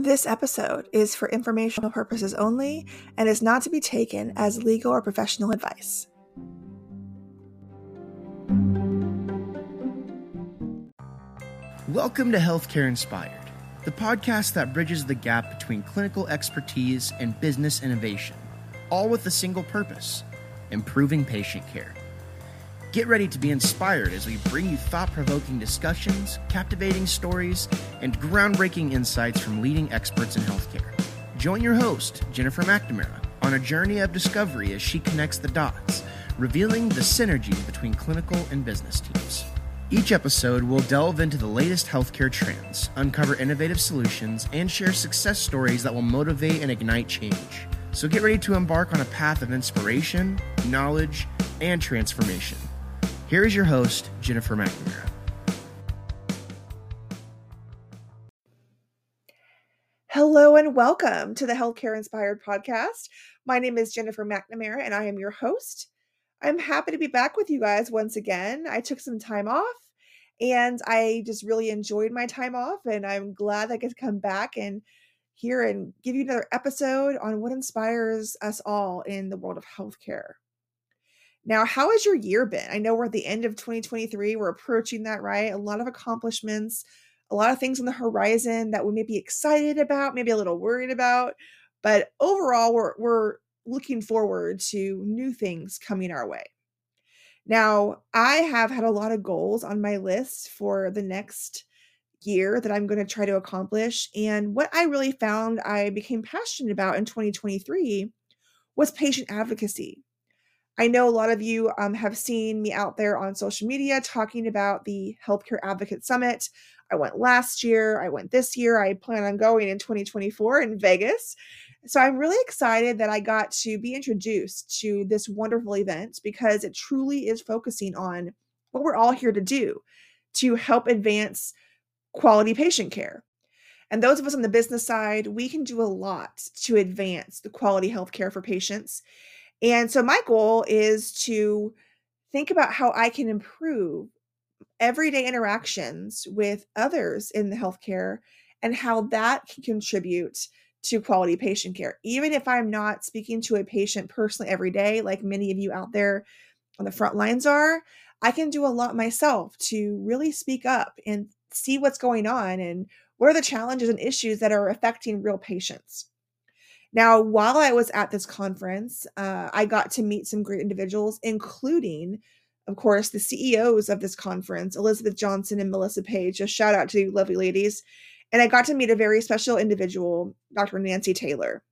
This episode is for informational purposes only and is not to be taken as legal or professional advice. Welcome to Healthcare Inspired, the podcast that bridges the gap between clinical expertise and business innovation, all with a single purpose improving patient care. Get ready to be inspired as we bring you thought provoking discussions, captivating stories, and groundbreaking insights from leading experts in healthcare. Join your host, Jennifer McNamara, on a journey of discovery as she connects the dots, revealing the synergy between clinical and business teams. Each episode will delve into the latest healthcare trends, uncover innovative solutions, and share success stories that will motivate and ignite change. So get ready to embark on a path of inspiration, knowledge, and transformation. Here is your host, Jennifer McNamara. Hello and welcome to the Healthcare Inspired podcast. My name is Jennifer McNamara and I am your host. I'm happy to be back with you guys once again. I took some time off and I just really enjoyed my time off and I'm glad I get to come back and here and give you another episode on what inspires us all in the world of healthcare. Now, how has your year been? I know we're at the end of 2023. We're approaching that, right? A lot of accomplishments, a lot of things on the horizon that we may be excited about, maybe a little worried about. But overall, we're, we're looking forward to new things coming our way. Now, I have had a lot of goals on my list for the next year that I'm going to try to accomplish. And what I really found I became passionate about in 2023 was patient advocacy. I know a lot of you um, have seen me out there on social media talking about the Healthcare Advocate Summit. I went last year, I went this year, I plan on going in 2024 in Vegas. So I'm really excited that I got to be introduced to this wonderful event because it truly is focusing on what we're all here to do to help advance quality patient care. And those of us on the business side, we can do a lot to advance the quality health care for patients. And so my goal is to think about how I can improve everyday interactions with others in the healthcare and how that can contribute to quality patient care. Even if I'm not speaking to a patient personally every day, like many of you out there on the front lines are, I can do a lot myself to really speak up and see what's going on and what are the challenges and issues that are affecting real patients. Now, while I was at this conference, uh, I got to meet some great individuals, including, of course, the CEOs of this conference, Elizabeth Johnson and Melissa Page. A shout out to you, lovely ladies. And I got to meet a very special individual, Dr. Nancy Taylor.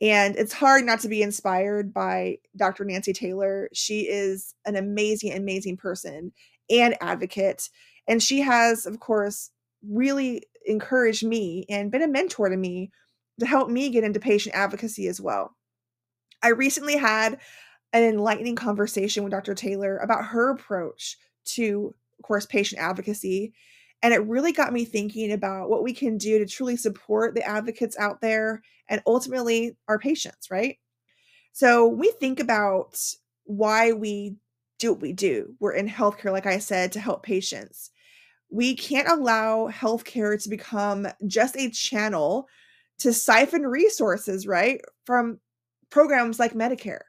And it's hard not to be inspired by Dr. Nancy Taylor. She is an amazing, amazing person and advocate. And she has, of course, really encouraged me and been a mentor to me to help me get into patient advocacy as well. I recently had an enlightening conversation with Dr. Taylor about her approach to, of course, patient advocacy. And it really got me thinking about what we can do to truly support the advocates out there and ultimately our patients, right? So we think about why we do what we do. We're in healthcare, like I said, to help patients. We can't allow healthcare to become just a channel to siphon resources, right, from programs like Medicare.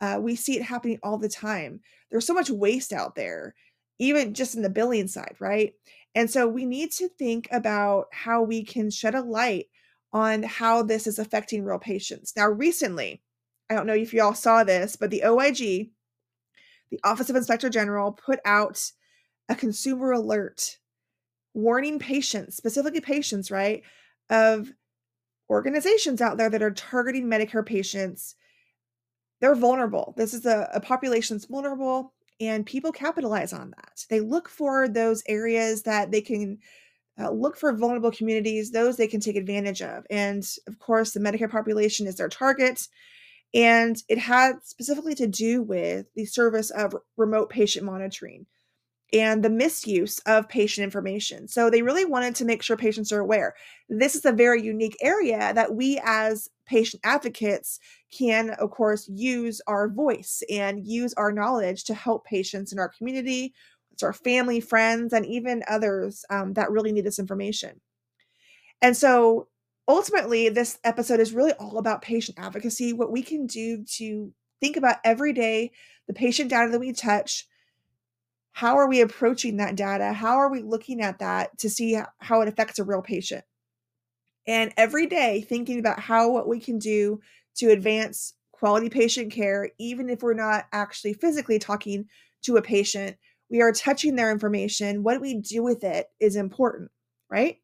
Uh, we see it happening all the time. There's so much waste out there, even just in the billing side, right? And so we need to think about how we can shed a light on how this is affecting real patients. Now, recently, I don't know if you all saw this, but the OIG, the Office of Inspector General, put out a consumer alert warning patients, specifically patients, right, of organizations out there that are targeting Medicare patients, they're vulnerable. This is a, a population that's vulnerable, and people capitalize on that. They look for those areas that they can uh, look for vulnerable communities, those they can take advantage of. And of course, the Medicare population is their target. And it had specifically to do with the service of remote patient monitoring and the misuse of patient information. So they really wanted to make sure patients are aware. This is a very unique area that we as patient advocates can, of course, use our voice and use our knowledge to help patients in our community, it's our family, friends, and even others um, that really need this information. And so ultimately, this episode is really all about patient advocacy, what we can do to think about every day the patient data that we touch. How are we approaching that data? How are we looking at that to see how it affects a real patient? And every day, thinking about how what we can do to advance quality patient care, even if we're not actually physically talking to a patient, we are touching their information. What we do with it is important, right?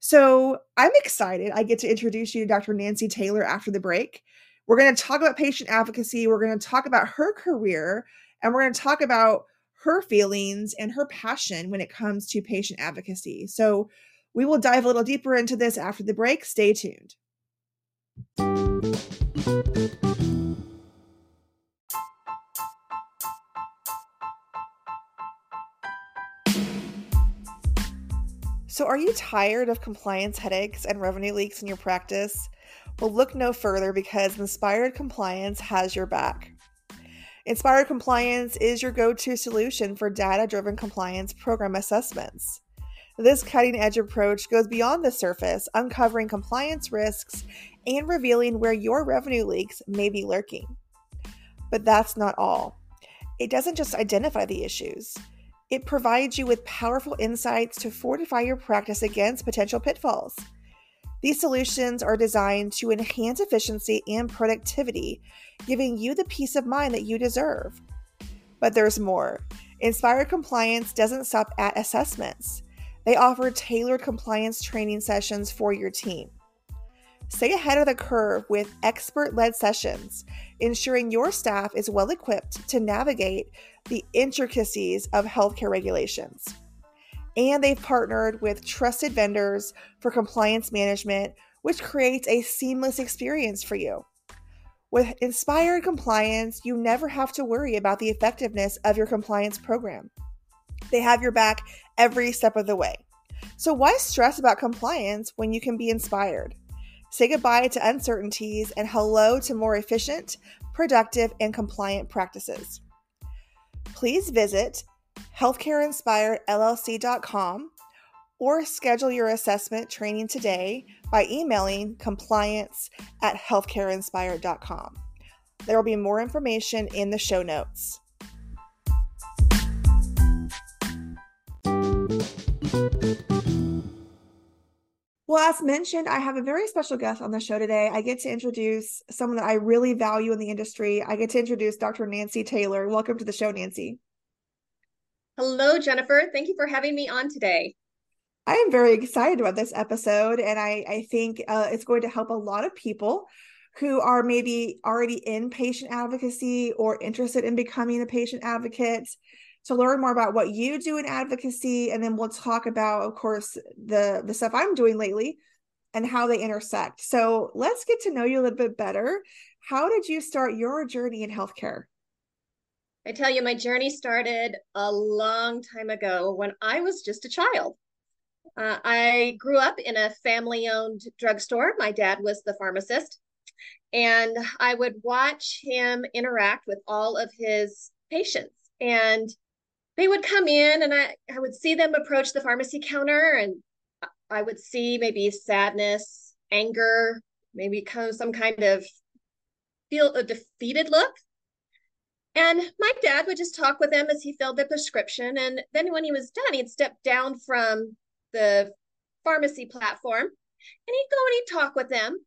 So I'm excited. I get to introduce you to Dr. Nancy Taylor after the break. We're going to talk about patient advocacy. We're going to talk about her career, and we're going to talk about her feelings and her passion when it comes to patient advocacy. So we will dive a little deeper into this after the break. Stay tuned. So, are you tired of compliance headaches and revenue leaks in your practice? Well, look no further because Inspired Compliance has your back. Inspired Compliance is your go to solution for data driven compliance program assessments. This cutting edge approach goes beyond the surface, uncovering compliance risks and revealing where your revenue leaks may be lurking. But that's not all. It doesn't just identify the issues, it provides you with powerful insights to fortify your practice against potential pitfalls. These solutions are designed to enhance efficiency and productivity, giving you the peace of mind that you deserve. But there's more. Inspired Compliance doesn't stop at assessments. They offer tailored compliance training sessions for your team. Stay ahead of the curve with expert led sessions, ensuring your staff is well equipped to navigate the intricacies of healthcare regulations. And they've partnered with trusted vendors for compliance management, which creates a seamless experience for you. With Inspired Compliance, you never have to worry about the effectiveness of your compliance program. They have your back every step of the way. So, why stress about compliance when you can be inspired? Say goodbye to uncertainties and hello to more efficient, productive, and compliant practices please visit healthcareinspiredllc.com or schedule your assessment training today by emailing compliance at healthcareinspired.com. There will be more information in the show notes. Well, as mentioned, I have a very special guest on the show today. I get to introduce someone that I really value in the industry. I get to introduce Dr. Nancy Taylor. Welcome to the show, Nancy. Hello, Jennifer. Thank you for having me on today. I am very excited about this episode, and I, I think uh, it's going to help a lot of people who are maybe already in patient advocacy or interested in becoming a patient advocate to learn more about what you do in advocacy and then we'll talk about of course the the stuff i'm doing lately and how they intersect so let's get to know you a little bit better how did you start your journey in healthcare i tell you my journey started a long time ago when i was just a child uh, i grew up in a family owned drugstore my dad was the pharmacist and i would watch him interact with all of his patients and they would come in and I, I would see them approach the pharmacy counter and I would see maybe sadness, anger, maybe of some kind of feel a defeated look. And my dad would just talk with them as he filled the prescription. And then when he was done, he'd step down from the pharmacy platform and he'd go and he'd talk with them.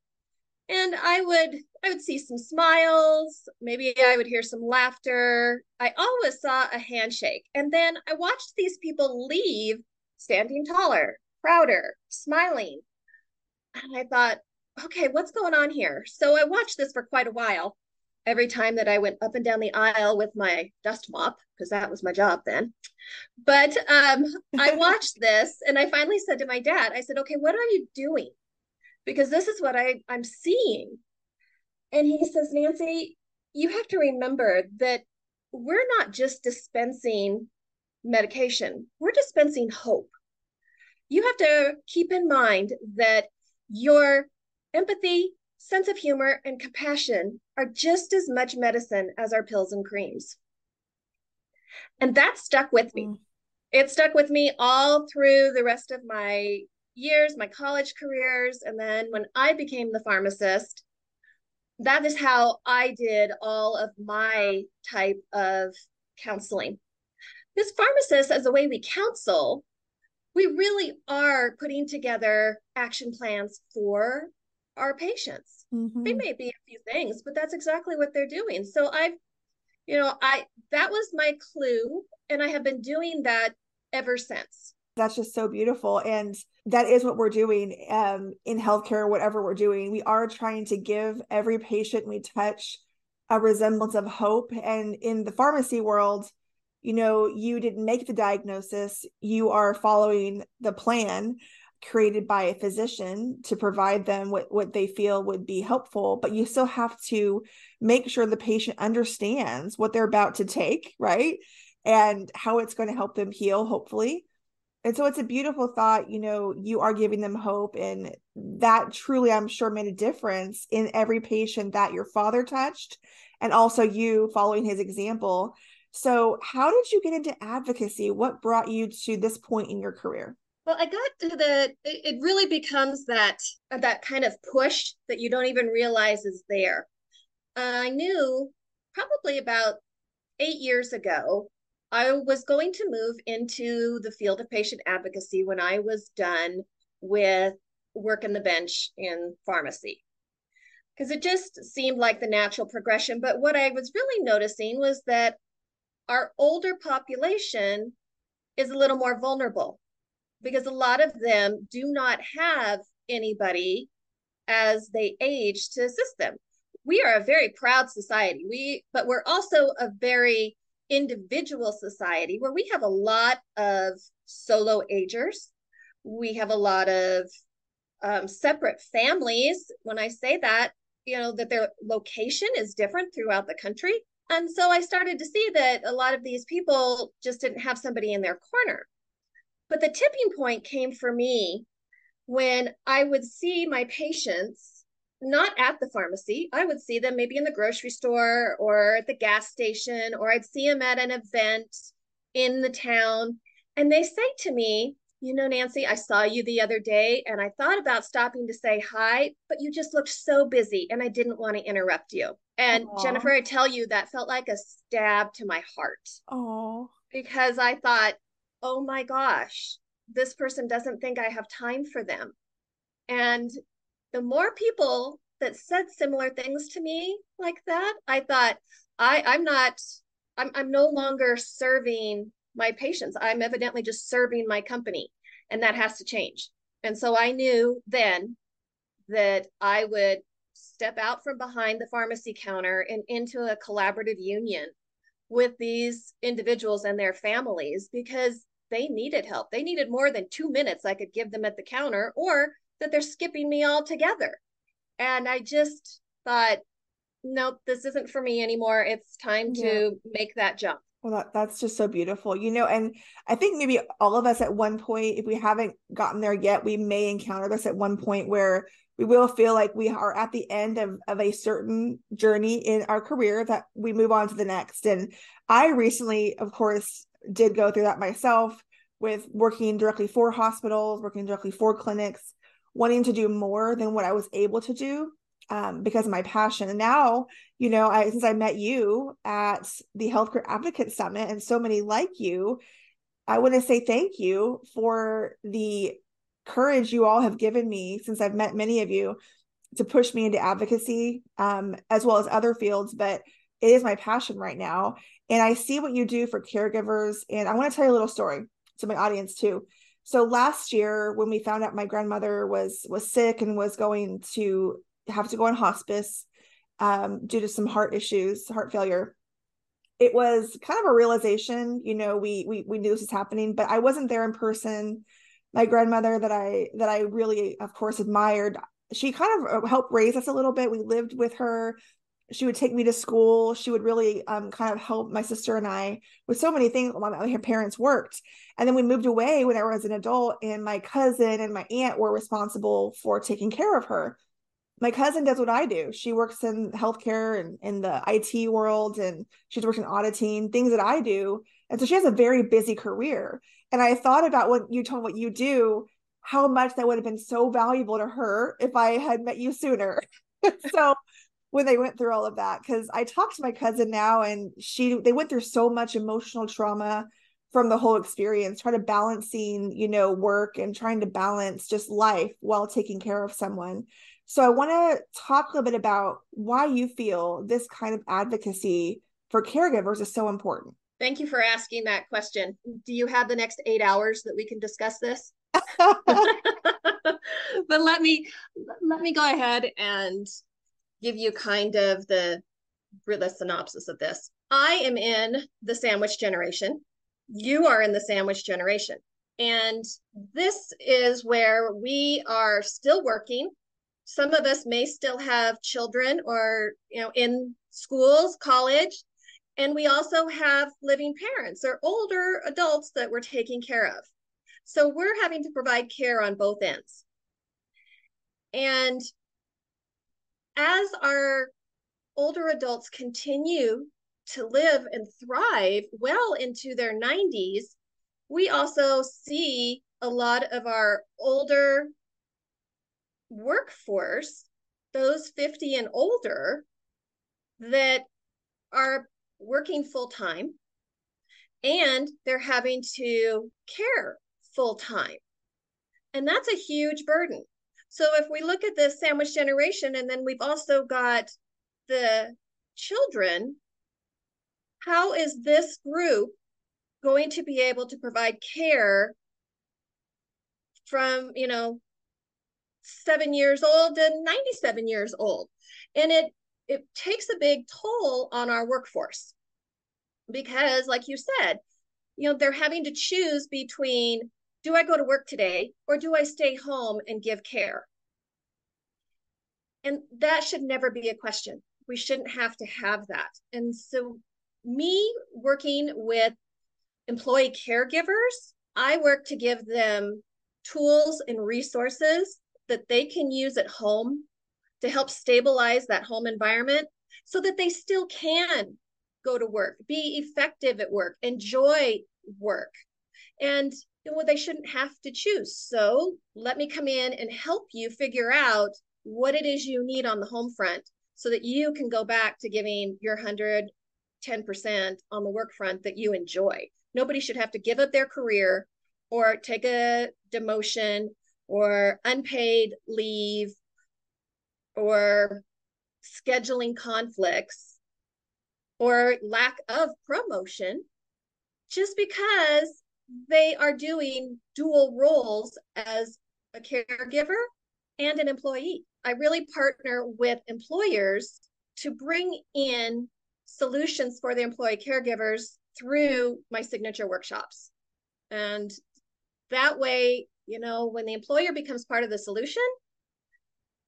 And i would i would see some smiles. Maybe i would hear some laughter. I always saw a handshake. And then i watched these people leave standing taller prouder smiling. And i thought okay what's going on here? So i watched this for quite a while every time that i went up and down the aisle with my dust mop because that was my job then but um, i watched this and i finally said to my dad i said okay what are you doing because this is what I, I'm seeing. And he says, Nancy, you have to remember that we're not just dispensing medication, we're dispensing hope. You have to keep in mind that your empathy, sense of humor, and compassion are just as much medicine as our pills and creams. And that stuck with me. Mm. It stuck with me all through the rest of my years, my college careers, and then when I became the pharmacist, that is how I did all of my type of counseling. This pharmacist, as a way we counsel, we really are putting together action plans for our patients. Mm-hmm. They may be a few things, but that's exactly what they're doing. So I've, you know, I that was my clue, and I have been doing that ever since. That's just so beautiful. And that is what we're doing um, in healthcare, whatever we're doing. We are trying to give every patient we touch a resemblance of hope. And in the pharmacy world, you know, you didn't make the diagnosis, you are following the plan created by a physician to provide them what, what they feel would be helpful but you still have to make sure the patient understands what they're about to take right? And how it's going to help them heal hopefully. And so it's a beautiful thought you know you are giving them hope and that truly i'm sure made a difference in every patient that your father touched and also you following his example. So how did you get into advocacy? What brought you to this point in your career well i got to the it really becomes that that kind of push that you don't even realize is there i knew probably about eight years ago I was going to move into the field of patient advocacy when I was done with work in the bench in pharmacy because it just seemed like the natural progression. But what I was really noticing was that our older population is a little more vulnerable because a lot of them do not have anybody as they age to assist them. We are a very proud society. We but we're also a very individual society where we have a lot of solo agers. We have a lot of um, separate families. When I say that, you know, that their location is different throughout the country. And so I started to see that a lot of these people just didn't have somebody in their corner. But the tipping point came for me when I would see my patients not at the pharmacy. I would see them maybe in the grocery store or at the gas station, or I'd see them at an event in the town. And they say to me, You know, Nancy, I saw you the other day and I thought about stopping to say hi, but you just looked so busy and I didn't want to interrupt you. And Aww. Jennifer, I tell you, that felt like a stab to my heart. Oh. Because I thought, oh my gosh, this person doesn't think I have time for them. And the more people that said similar things to me like that, I thought, I, I'm not, I'm, I'm no longer serving my patients. I'm evidently just serving my company, and that has to change. And so I knew then that I would step out from behind the pharmacy counter and into a collaborative union with these individuals and their families because they needed help. They needed more than two minutes I could give them at the counter, or that they're skipping me altogether. And I just thought, nope, this isn't for me anymore. It's time yeah. to make that jump. Well, that, that's just so beautiful, you know. And I think maybe all of us at one point, if we haven't gotten there yet, we may encounter this at one point where we will feel like we are at the end of, of a certain journey in our career that we move on to the next. And I recently, of course, did go through that myself with working directly for hospitals, working directly for clinics, wanting to do more than what I was able to do um, because of my passion. And now, you know, I since I met you at the Healthcare Advocate Summit and so many like you, I want to say thank you for the courage you all have given me since I've met many of you to push me into advocacy um, as well as other fields. But it is my passion right now. And I see what you do for caregivers. And I want to tell you a little story to my audience too. So last year, when we found out my grandmother was was sick and was going to have to go on hospice um, due to some heart issues, heart failure, it was kind of a realization. You know, we we we knew this was happening, but I wasn't there in person. My grandmother, that I that I really, of course, admired, she kind of uh, helped raise us a little bit. We lived with her she would take me to school. She would really um, kind of help my sister and I with so many things while my parents worked. And then we moved away when I was an adult, and my cousin and my aunt were responsible for taking care of her. My cousin does what I do. She works in healthcare and in the IT world, and she's working auditing, things that I do. And so she has a very busy career. And I thought about what you told me, what you do how much that would have been so valuable to her if I had met you sooner. so when they went through all of that, because I talked to my cousin now and she they went through so much emotional trauma from the whole experience, trying to balancing, you know, work and trying to balance just life while taking care of someone. So I want to talk a little bit about why you feel this kind of advocacy for caregivers is so important. Thank you for asking that question. Do you have the next eight hours that we can discuss this? but let me let me go ahead and give you kind of the the synopsis of this. I am in the sandwich generation. You are in the sandwich generation. And this is where we are still working. Some of us may still have children or, you know, in schools, college, and we also have living parents or older adults that we're taking care of. So we're having to provide care on both ends. And as our older adults continue to live and thrive well into their 90s, we also see a lot of our older workforce, those 50 and older, that are working full time and they're having to care full time. And that's a huge burden. So if we look at the sandwich generation, and then we've also got the children, how is this group going to be able to provide care from, you know, seven years old to 97 years old? And it it takes a big toll on our workforce because like you said you know they're having to choose between do I go to work today or do I stay home and give care? And that should never be a question. We shouldn't have to have that. And so, me working with employee caregivers, I work to give them tools and resources that they can use at home to help stabilize that home environment so that they still can go to work, be effective at work, enjoy work. And well, they shouldn't have to choose. So let me come in and help you figure out what it is you need on the home front so that you can go back to giving your 110% on the work front that you enjoy. Nobody should have to give up their career or take a demotion or unpaid leave or scheduling conflicts or lack of promotion just because they are doing dual roles as a caregiver and an employee. I really partner with employers to bring in solutions for the employee caregivers through my signature workshops. And that way, you know, when the employer becomes part of the solution,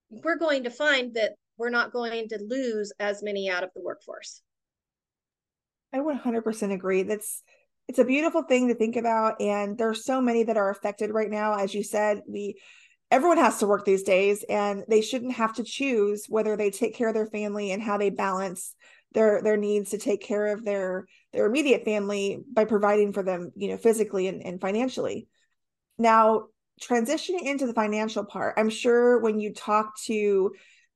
we're going to find that we're not going to lose as many out of the workforce. I 100% agree. That's it's a beautiful thing to think about and there's so many that are affected right now. As you said we everyone has to work these days and they shouldn't have to choose whether they take care of their family and how they balance their their needs to take care of their their immediate family by providing for them you know physically and, and financially. Now transitioning into the financial part i'm sure when you talk to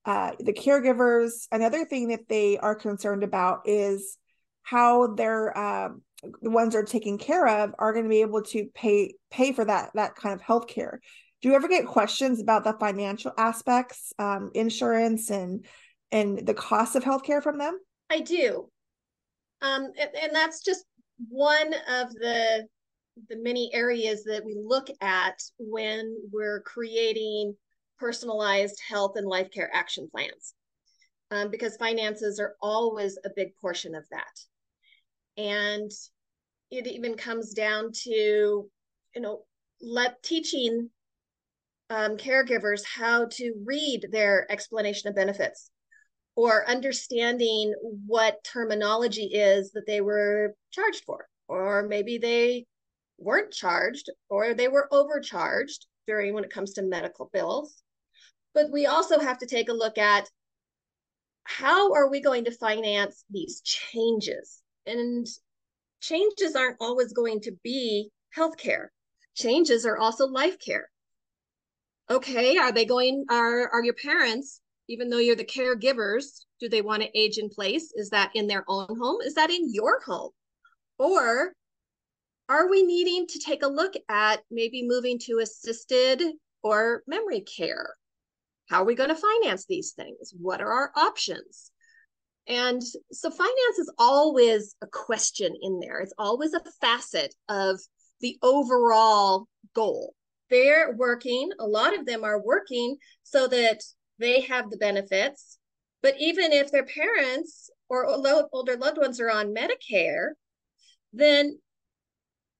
uh, the caregivers another thing that they are concerned about is how their um, the ones they're taken care of are going to be able to pay pay for that that kind of health care do you ever get questions about the financial aspects um, insurance and and the cost of healthcare from them? I do. Um, and, and that's just one of the the many areas that we look at when we're creating personalized health and life care action plans. Um, because finances are always a big portion of that and it even comes down to you know let teaching um, caregivers how to read their explanation of benefits or understanding what terminology is that they were charged for. Or maybe they weren't charged or they were overcharged during when it comes to medical bills. But we also have to take a look at how are we going to finance these changes and changes aren't always going to be healthcare. Changes are also life care. okay, are they going, are, are your parents, even though you're the caregivers, do they want to age in place? Is that in their own home? Is that in your home? Or are we needing to take a look at maybe moving to assisted or memory care? How are we going to finance these things? What are our options? And so finance is always a question in there. It's always a facet of the overall goal. They're working, a lot of them are working so that they have the benefits. But even if their parents or older loved ones are on Medicare, then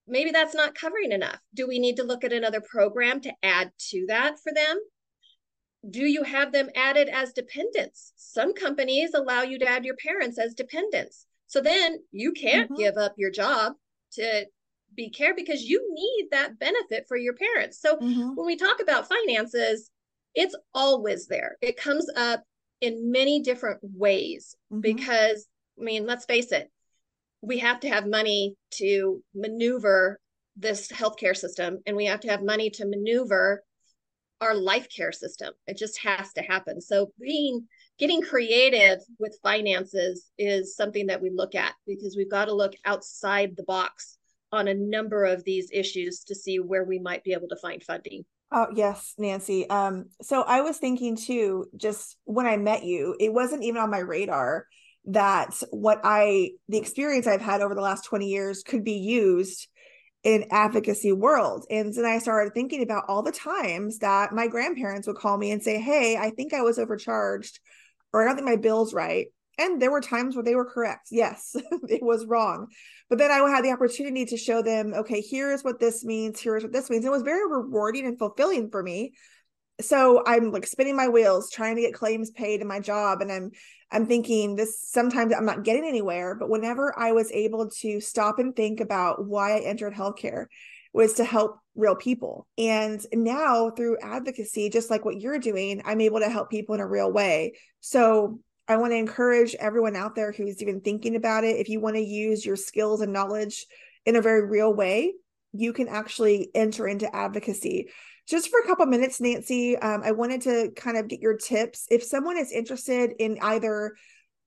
maybe that's not covering enough. Do we need to look at another program to add to that for them? Do you have them added as dependents? Some companies allow you to add your parents as dependents. So then you can't mm-hmm. give up your job to be care because you need that benefit for your parents. So mm-hmm. when we talk about finances, it's always there. It comes up in many different ways mm-hmm. because I mean, let's face it, we have to have money to maneuver this healthcare system and we have to have money to maneuver our life care system. It just has to happen. So being getting creative with finances is something that we look at because we've got to look outside the box on a number of these issues to see where we might be able to find funding. Oh, yes, Nancy. Um, so I was thinking too, just when I met you, it wasn't even on my radar that what I, the experience I've had over the last 20 years could be used in advocacy world. And then I started thinking about all the times that my grandparents would call me and say, Hey, I think I was overcharged, or I don't think my bill's right. And there were times where they were correct. Yes, it was wrong. But then I had the opportunity to show them, okay, here's what this means, here's what this means. It was very rewarding and fulfilling for me. So I'm like spinning my wheels trying to get claims paid in my job. And I'm I'm thinking this sometimes I'm not getting anywhere. But whenever I was able to stop and think about why I entered healthcare was to help real people. And now through advocacy, just like what you're doing, I'm able to help people in a real way. So I want to encourage everyone out there who's even thinking about it. If you want to use your skills and knowledge in a very real way, you can actually enter into advocacy. Just for a couple minutes, Nancy, um, I wanted to kind of get your tips. If someone is interested in either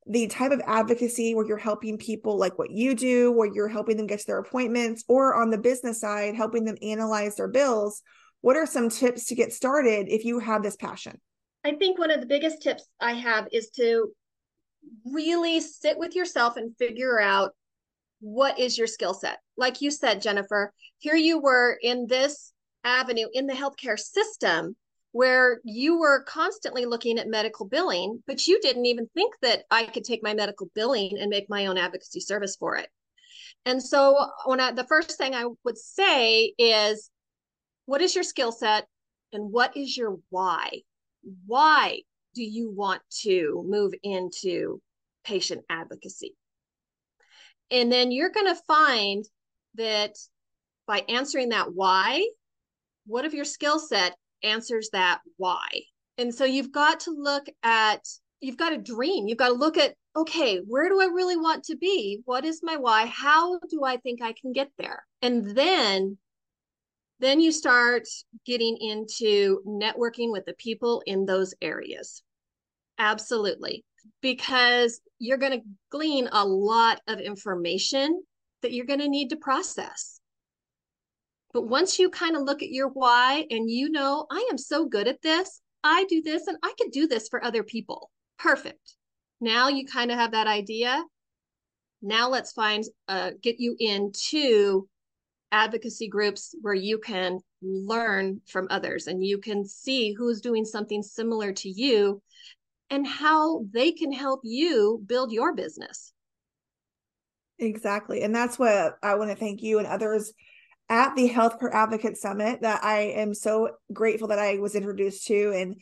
the type of advocacy where you're helping people like what you do, where you're helping them get to their appointments, or on the business side, helping them analyze their bills, what are some tips to get started if you have this passion? I think one of the biggest tips I have is to really sit with yourself and figure out what is your skill set. Like you said, Jennifer, here you were in this avenue in the healthcare system where you were constantly looking at medical billing, but you didn't even think that I could take my medical billing and make my own advocacy service for it. And so when I, the first thing I would say is what is your skill set and what is your why? why do you want to move into patient advocacy? And then you're going to find that by answering that why, what of your skill set answers that why? And so you've got to look at, you've got a dream. You've got to look at, okay, where do I really want to be? What is my why? How do I think I can get there? And then then you start getting into networking with the people in those areas. Absolutely. Because you're going to glean a lot of information that you're going to need to process. But once you kind of look at your why and you know, I am so good at this, I do this, and I could do this for other people. Perfect. Now you kind of have that idea. Now let's find, uh, get you into advocacy groups where you can learn from others and you can see who's doing something similar to you and how they can help you build your business. Exactly. And that's what I want to thank you and others at the Healthcare Advocate Summit that I am so grateful that I was introduced to. And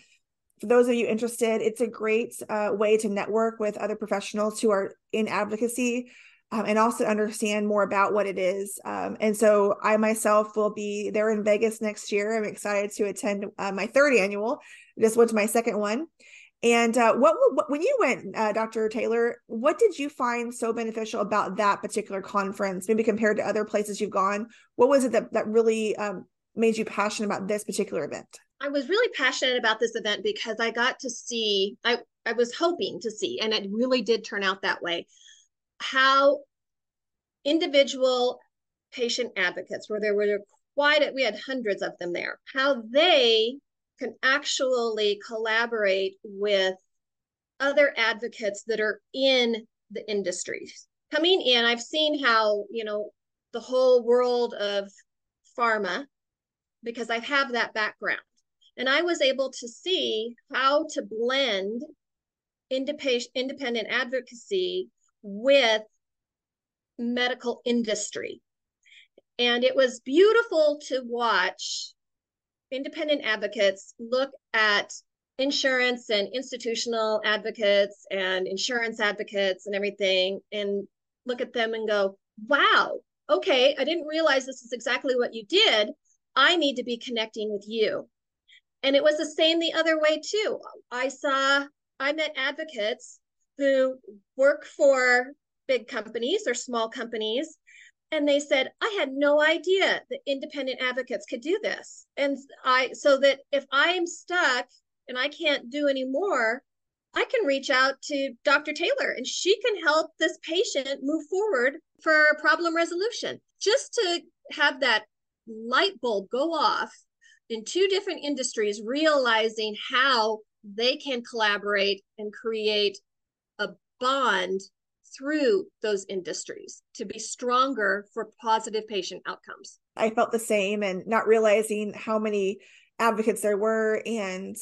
for those of you interested, it's a great uh, way to network with other professionals who are in advocacy um, and also understand more about what it is. Um, and so I myself will be there in Vegas next year. I'm excited to attend uh, my third annual. This was my second one. And uh, what, what, when you went, uh, Dr. Taylor, what did you find so beneficial about that particular conference, maybe compared to other places you've gone? What was it that that really um, made you passionate about this particular event? I was really passionate about this event because I got to see, I, I was hoping to see, and it really did turn out that way, how individual patient advocates, where there were quite, a, we had hundreds of them there, how they can actually collaborate with other advocates that are in the industry. Coming in, I've seen how, you know, the whole world of pharma, because I have that background. And I was able to see how to blend independent advocacy with medical industry. And it was beautiful to watch independent advocates look at insurance and institutional advocates and insurance advocates and everything and look at them and go, wow, okay, I didn't realize this is exactly what you did. I need to be connecting with you. And it was the same the other way too. I saw, I met advocates who work for big companies or small companies. And they said, I had no idea that independent advocates could do this. And I, so that if I'm stuck and I can't do any more I can reach out to Dr. Taylor and she can help this patient move forward for problem resolution. Just to have that light bulb go off in two different industries, realizing how they can collaborate and create a bond through those industries to be stronger for positive patient outcomes. I felt the same and not realizing how many advocates there were and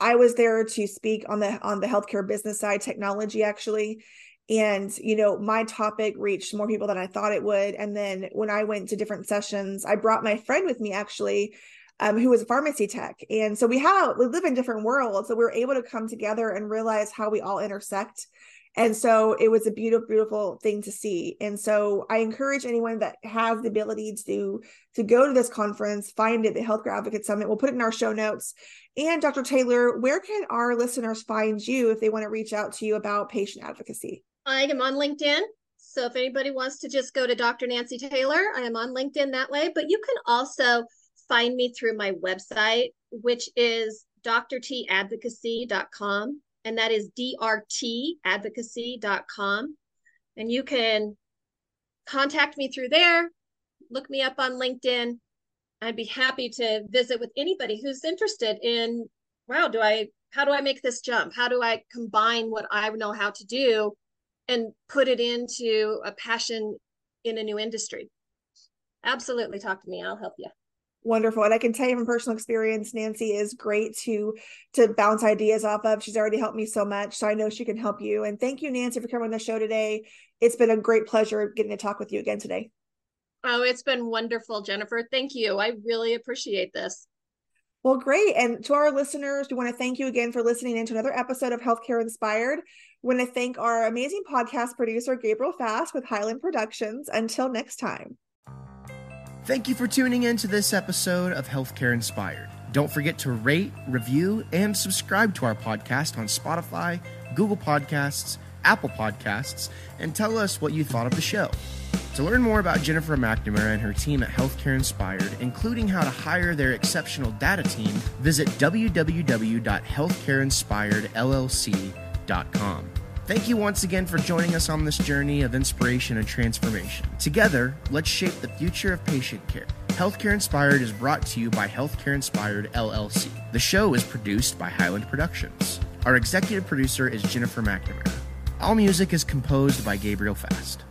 I was there to speak on the on the healthcare business side, technology actually. And you know, my topic reached more people than I thought it would. And then when I went to different sessions, I brought my friend with me actually, um, who was a pharmacy tech. And so we have we live in different worlds. So we were able to come together and realize how we all intersect and so it was a beautiful beautiful thing to see. And so i encourage anyone that has the ability to to go to this conference find it the healthcare advocate summit. We'll put it in our show notes. And dr taylor where can our listeners find you if they want to reach out to you about patient advocacy? I am on linkedin. So if anybody wants to just go to dr nancy taylor i am on linkedin that way. But you can also find me through my website which is drtadvocacy.com and that is drtadvocacy.com. And you can contact me through there, look me up on LinkedIn. I'd be happy to visit with anybody who's interested in, wow, do I, how do I make this jump? How do I combine what I know how to do and put it into a passion in a new industry? Absolutely talk to me. I'll help you wonderful. And i can tell you from personal experience nancy is great to to bounce ideas off of. She's already helped me so much so i know she can help you. And thank you nancy for coming on the show today. It's been a great pleasure getting to talk with you again today. Oh it's been wonderful jennifer. Thank you. I really appreciate this. Well great. And to our listeners we want to thank you again for listening into another episode of healthcare inspired. We want to thank our amazing podcast producer gabriel fast with highland productions. Until next time Thank you for tuning in to this episode of Healthcare Inspired. Don't forget to rate, review, and subscribe to our podcast on Spotify, Google Podcasts, Apple Podcasts, and tell us what you thought of the show. To learn more about Jennifer McNamara and her team at Healthcare Inspired, including how to hire their exceptional data team, visit www.healthcareinspiredllc.com. Thank you once again for joining us on this journey of inspiration and transformation. Together, let's shape the future of patient care. Healthcare Inspired is brought to you by Healthcare Inspired LLC. The show is produced by Highland Productions. Our executive producer is Jennifer McNamara. All music is composed by Gabriel Fast.